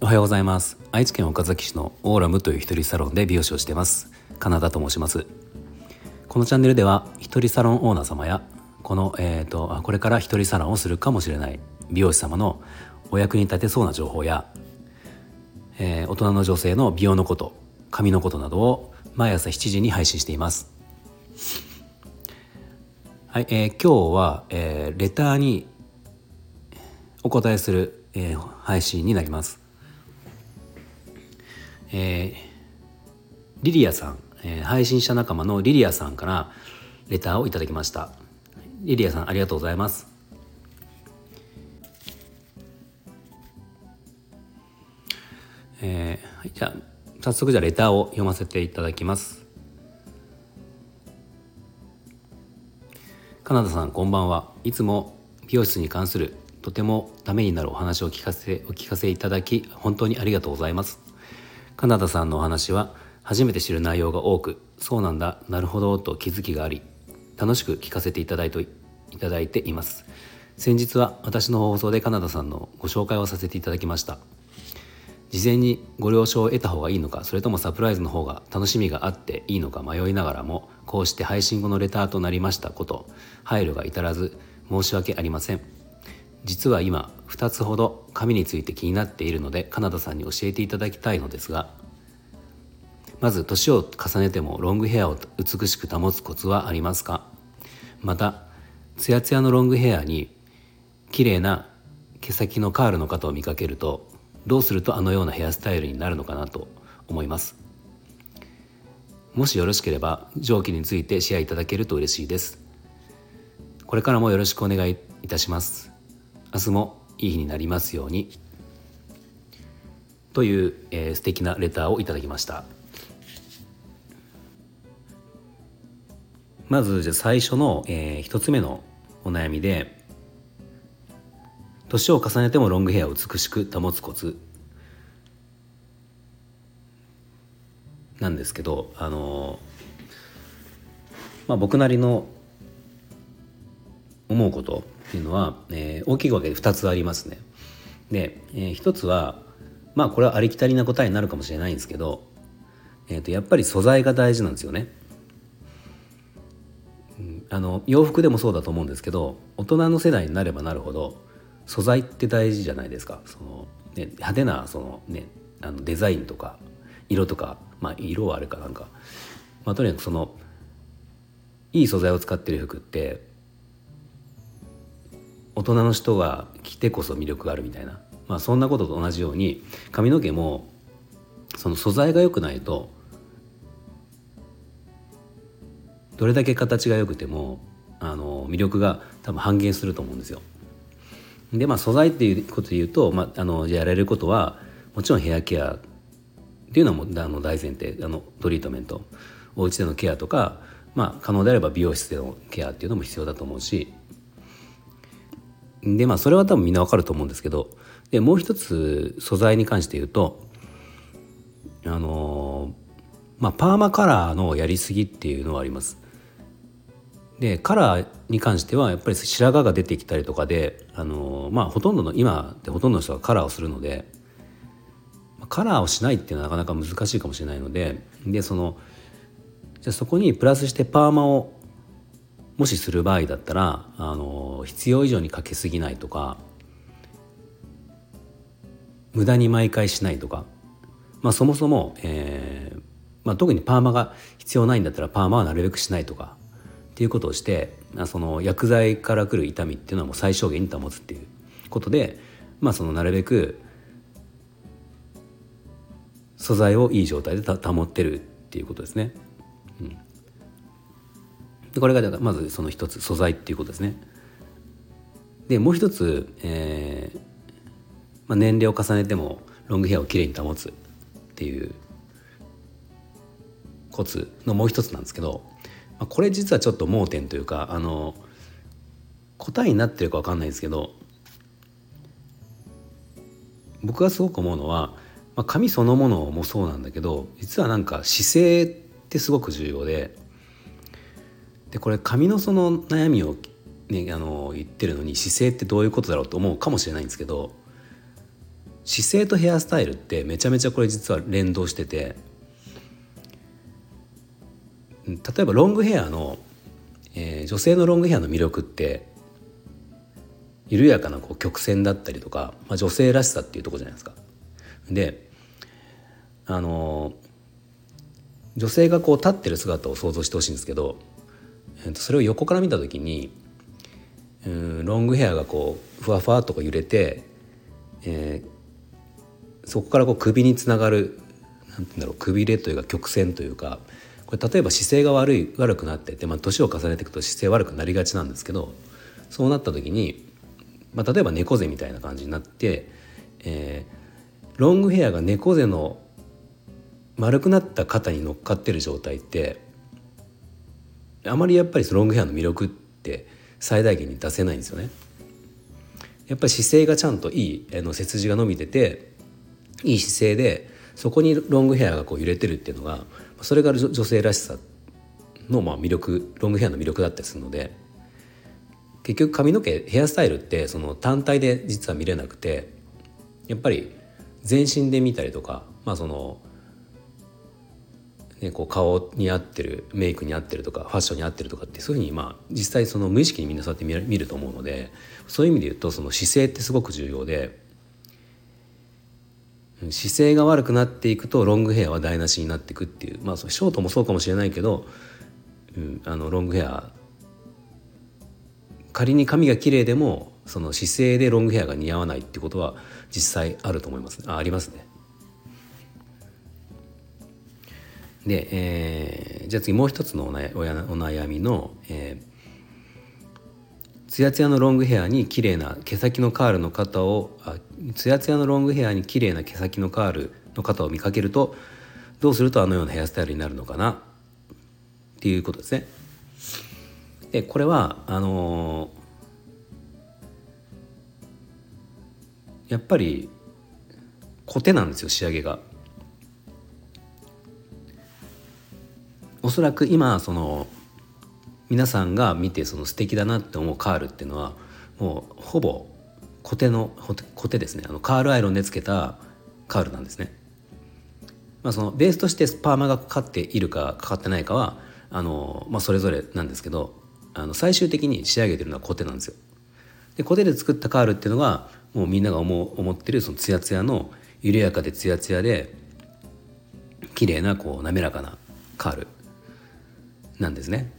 おはようございます。愛知県岡崎市のオーラムという一人サロンで美容師をしています。カナダと申します。このチャンネルでは一人サロンオーナー様やこの、えーと、これから一人サロンをするかもしれない美容師様のお役に立てそうな情報や、えー、大人の女性の美容のこと髪のことなどを毎朝7時に配信しています。はい、えー、今日は、えー、レターにお答えする、えー、配信になります。えー、リリアさん、えー、配信者仲間のリリアさんからレターをいただきました。リリアさんありがとうございます。えー、じゃあ早速じゃあレターを読ませていただきます。カナダさんこんばんは。いつも美容室に関するとてもためになるお話を聞かせお聞かせいただき本当にありがとうございます。カナダさんのお話は初めて知る内容が多くそうなんだなるほどと気づきがあり楽しく聞かせていただいていただいています。先日は私の放送でカナダさんのご紹介をさせていただきました。事前にご了承を得た方がいいのかそれともサプライズの方が楽しみがあっていいのか迷いながらもこうして配信後のレターとなりましたこと配慮が至らず申し訳ありません。実は今2つほど髪について気になっているのでカナダさんに教えていただきたいのですがまず年を重ねてもロングヘアを美しく保つコツはありますか？またツヤツヤのロングヘアに綺麗な毛先のカールの方を見かけるとどうするとあのようなヘアスタイルになるのかなと思います。もしよろしければ上記についてシェアいただけると嬉しいです。これからもよろしくお願いいたします。明日もいい日になりますように。という、えー、素敵なレターをいただきました。まずじゃ最初の、えー、一つ目のお悩みで年を重ねてもロングヘアを美しく保つコツなんですけどあのまあ僕なりの思うことっていうのは、えー、大きく分けて2つありますね。で、えー、1つはまあこれはありきたりな答えになるかもしれないんですけど、えー、とやっぱり素材が大事なんですよね。あの洋服でもそうだと思うんですけど大人の世代になればなるほど素材って大事じゃないですか。その、ね、派手なその、ね、あのデザインとか色とかまあ色はあれかなんか、まあ、とにかくそのいい素材を使ってる服って大人の人が着てこそ魅力があるみたいな、まあ、そんなことと同じように髪の毛もその素材が良くないとどれだけ形が良くてもあの魅力が多分半減すると思うんですよ。でまあ素材っていうことで言うと、まあ、あのやられることはもちろんヘアケアっていうのはもあの大前提あのトリートメントお家でのケアとか、まあ、可能であれば美容室でのケアっていうのも必要だと思うしでまあそれは多分みんなわかると思うんですけどでもう一つ素材に関して言うとあのまあパーマカラーのやりすぎっていうのはあります。でカラーに関してはやっぱり白髪が出てきたりとかであのまあほとんどの今ってほとんどの人がカラーをするのでカラーをしないっていうのはなかなか難しいかもしれないのででそのじゃそこにプラスしてパーマをもしする場合だったらあの必要以上にかけすぎないとか無駄に毎回しないとか、まあ、そもそも、えーまあ、特にパーマが必要ないんだったらパーマはなるべくしないとかっていうことをしてその薬剤からくる痛みっていうのはもう最小限に保つっていうことで、まあ、そのなるべく素材をいい状態で保ってるっていうことですね。うんでこれがまずその一つ素材っていうことですね。でもう一つ、えーまあ、年齢を重ねてもロングヘアをきれいに保つっていうコツのもう一つなんですけど、あ、これ実はちょっと盲点というかあの答えになってるか分かんないですけど僕がすごく思うのは、まあ、髪そのものもそうなんだけど実はなんか姿勢ってすごく重要ででこれ髪のその悩みをね、あの言ってるのに姿勢ってどういうことだろうと思うかもしれないんですけど姿勢とヘアスタイルってめちゃめちゃこれ実は連動してて例えばロングヘアの、えー、女性のロングヘアの魅力って緩やかなこう曲線だったりとか、まあ、女性らしさっていうとこじゃないですか。であの女性がこう立ってる姿を想像してほしいんですけど、えー、とそれを横から見た時にうんロングヘアがこうふわふわとこう揺れて、えー、そこからこう首につながるなんて言うんだろうくびれというか曲線というかこれ例えば姿勢が悪い悪くなってて、まあ、年を重ねていくと姿勢悪くなりがちなんですけどそうなった時に、まあ、例えば猫背みたいな感じになって、えー、ロングヘアが猫背の丸くなった肩に乗っかってる状態ってあまりやっぱりロングヘアの魅力って最大限に出せないんですよね。やっぱり姿勢がちゃんといいあの背筋が伸びてていい姿勢でそこにロングヘアがこう揺れてるっていうのがそれが女性らしさのまあ魅力ロングヘアの魅力だったりするので結局髪の毛ヘアスタイルってその単体で実は見れなくてやっぱり全身で見たりとかまあそのね、こう顔に合ってるメイクに合ってるとかファッションに合ってるとかってそういうふうにまあ実際その無意識にみんなそうやって見る見ると思うのでそういう意味で言うとその姿勢ってすごく重要で姿勢が悪くなっていくとロングヘアは台無しになっていくっていう。まあショートもそうかもしれないけど、うん、あのロングヘア。仮に髪が綺麗でもその姿勢でロングヘアが似合わないってことは実際あると思いますあありますね。で、えー、じゃあ次もう一つのお悩みの、えー、ツヤツヤのロングヘアに綺麗な毛先のカールの肩をあツヤツヤのロングヘアに綺麗な毛先のカールの肩を見かけるとどうするとあのようなヘアスタイルになるのかな？っていうことですね。でこれはあのー、やっぱりコテなんですよ仕上げが。おそらく今その皆さんが見てその素敵だなって思うカールっていうのはもうほぼコテのコテですねあのカールアイロンでつけたカールなんですね。まあ、そのベースとしてパーマがかかっているかかかってないかはあの、まあ、それぞれなんですけどあの最終的に仕上げてるのはコテなんですよ。でコテで作ったカールっていうのがもうみんなが思う思ってるそのツヤツヤの緩やかでツヤツヤで綺麗なこう滑らかなカールなんですね。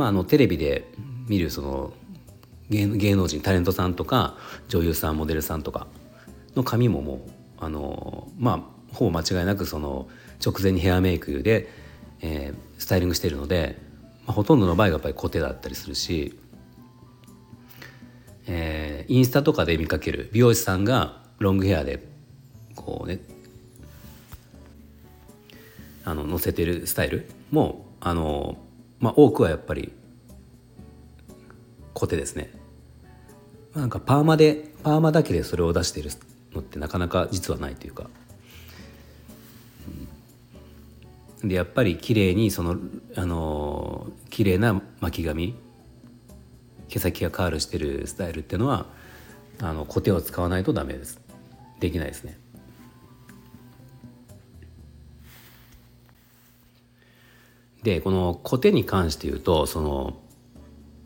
まあ、あのテレビで見るその芸能人タレントさんとか女優さんモデルさんとかの髪ももうあのまあほぼ間違いなくその直前にヘアメイクで、えー、スタイリングしているので、まあ、ほとんどの場合がやっぱりコテだったりするし、えー、インスタとかで見かける美容師さんがロングヘアでこうねあの載せてるスタイルもあの、まあ、多くはやっぱりコテですね。なんかパーマでパーマだけでそれを出しているのってなかなか実はないというか。でやっぱり綺麗にそのあの綺麗な巻き髪毛先がカールしてるスタイルっていうのはあのコテを使わないとダメですできないですね。でこのコテに関して言うとその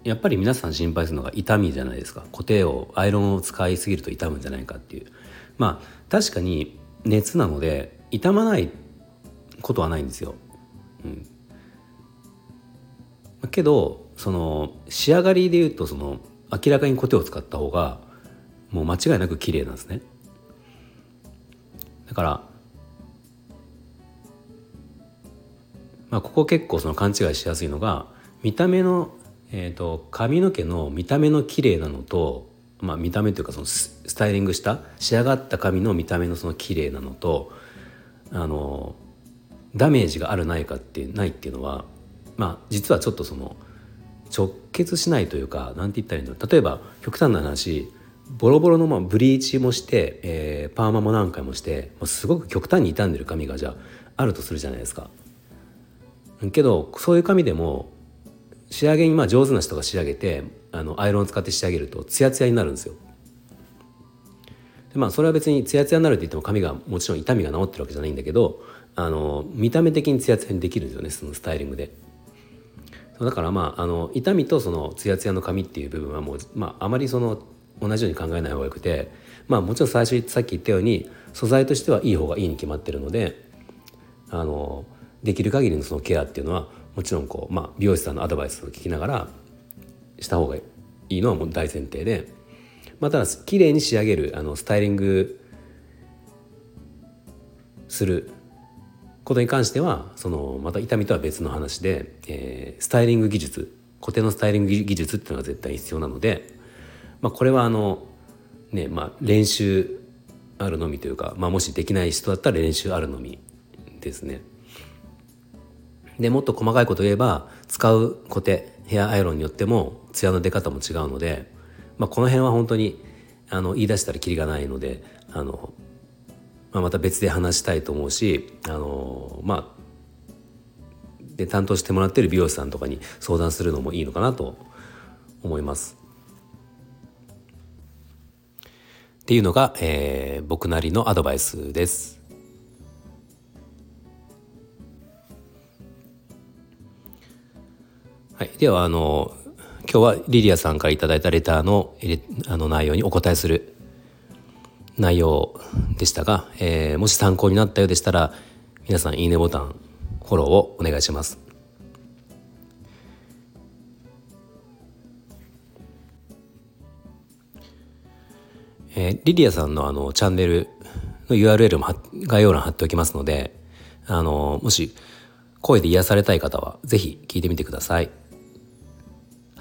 やっぱり皆さん心配するのが痛みじゃないですかコテをアイロンを使いすぎると痛むんじゃないかっていうまあ確かに熱なので痛まないことはないんですよ。うん、けどその仕上がりで言うとその明らかにコテを使った方がもう間違いなく綺麗なんですね。だからまあ、ここ結構その勘違いしやすいのが見た目の、えーと、髪の毛の見た目の綺麗なのと、まあ、見た目というかそのスタイリングした仕上がった髪の見た目のその綺麗なのとあのダメージがあるないかってないっていうのは、まあ、実はちょっとその直結しないというか何て言ったらいいんだろう例えば極端な話ボロボロのまあブリーチもして、えー、パーマも何回もしてもうすごく極端に傷んでる髪がじゃああるとするじゃないですか。けどそういう髪でも仕上げにまあ上手な人が仕上げてあのアイロンを使って仕上げるとツヤツヤになるんですよ。でまあそれは別にツヤツヤになるって言っても髪がもちろん痛みが治ってるわけじゃないんだけどあの見た目的にツヤツヤにできるんですよねそのスタイリングで。だからまああの痛みとそのツヤツヤの髪っていう部分はもう、まあ、あまりその同じように考えない方がよくてまあもちろん最初さっき言ったように素材としてはいい方がいいに決まってるのであのできる限りのそのケアっていうのはもちろんこう、まあ、美容師さんのアドバイスを聞きながらした方がいいのはもう大前提で、まあ、ただ綺麗に仕上げるあのスタイリングすることに関してはそのまた痛みとは別の話で、えー、スタイリング技術固定のスタイリング技術っていうのが絶対必要なので、まあ、これはあのねまあ練習あるのみというか、まあ、もしできない人だったら練習あるのみですね。でもっと細かいこと言えば使う固定ヘアアイロンによってもツヤの出方も違うので、まあ、この辺は本当にあの言い出したらきりがないのであの、まあ、また別で話したいと思うしあのまあで担当してもらってる美容師さんとかに相談するのもいいのかなと思います。っていうのが、えー、僕なりのアドバイスです。はい、ではあの今日はリリアさんから頂いたレターのあの内容にお答えする内容でしたが、えー、もし参考になったようでしたら皆さんいいねボタンフォローをお願いします。えー、リリアさんのあのチャンネルの URL も概要欄貼っておきますので、あのもし声で癒されたい方は是非聞いてみてください。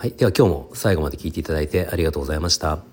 はい、では今日も最後まで聞いていただいてありがとうございました。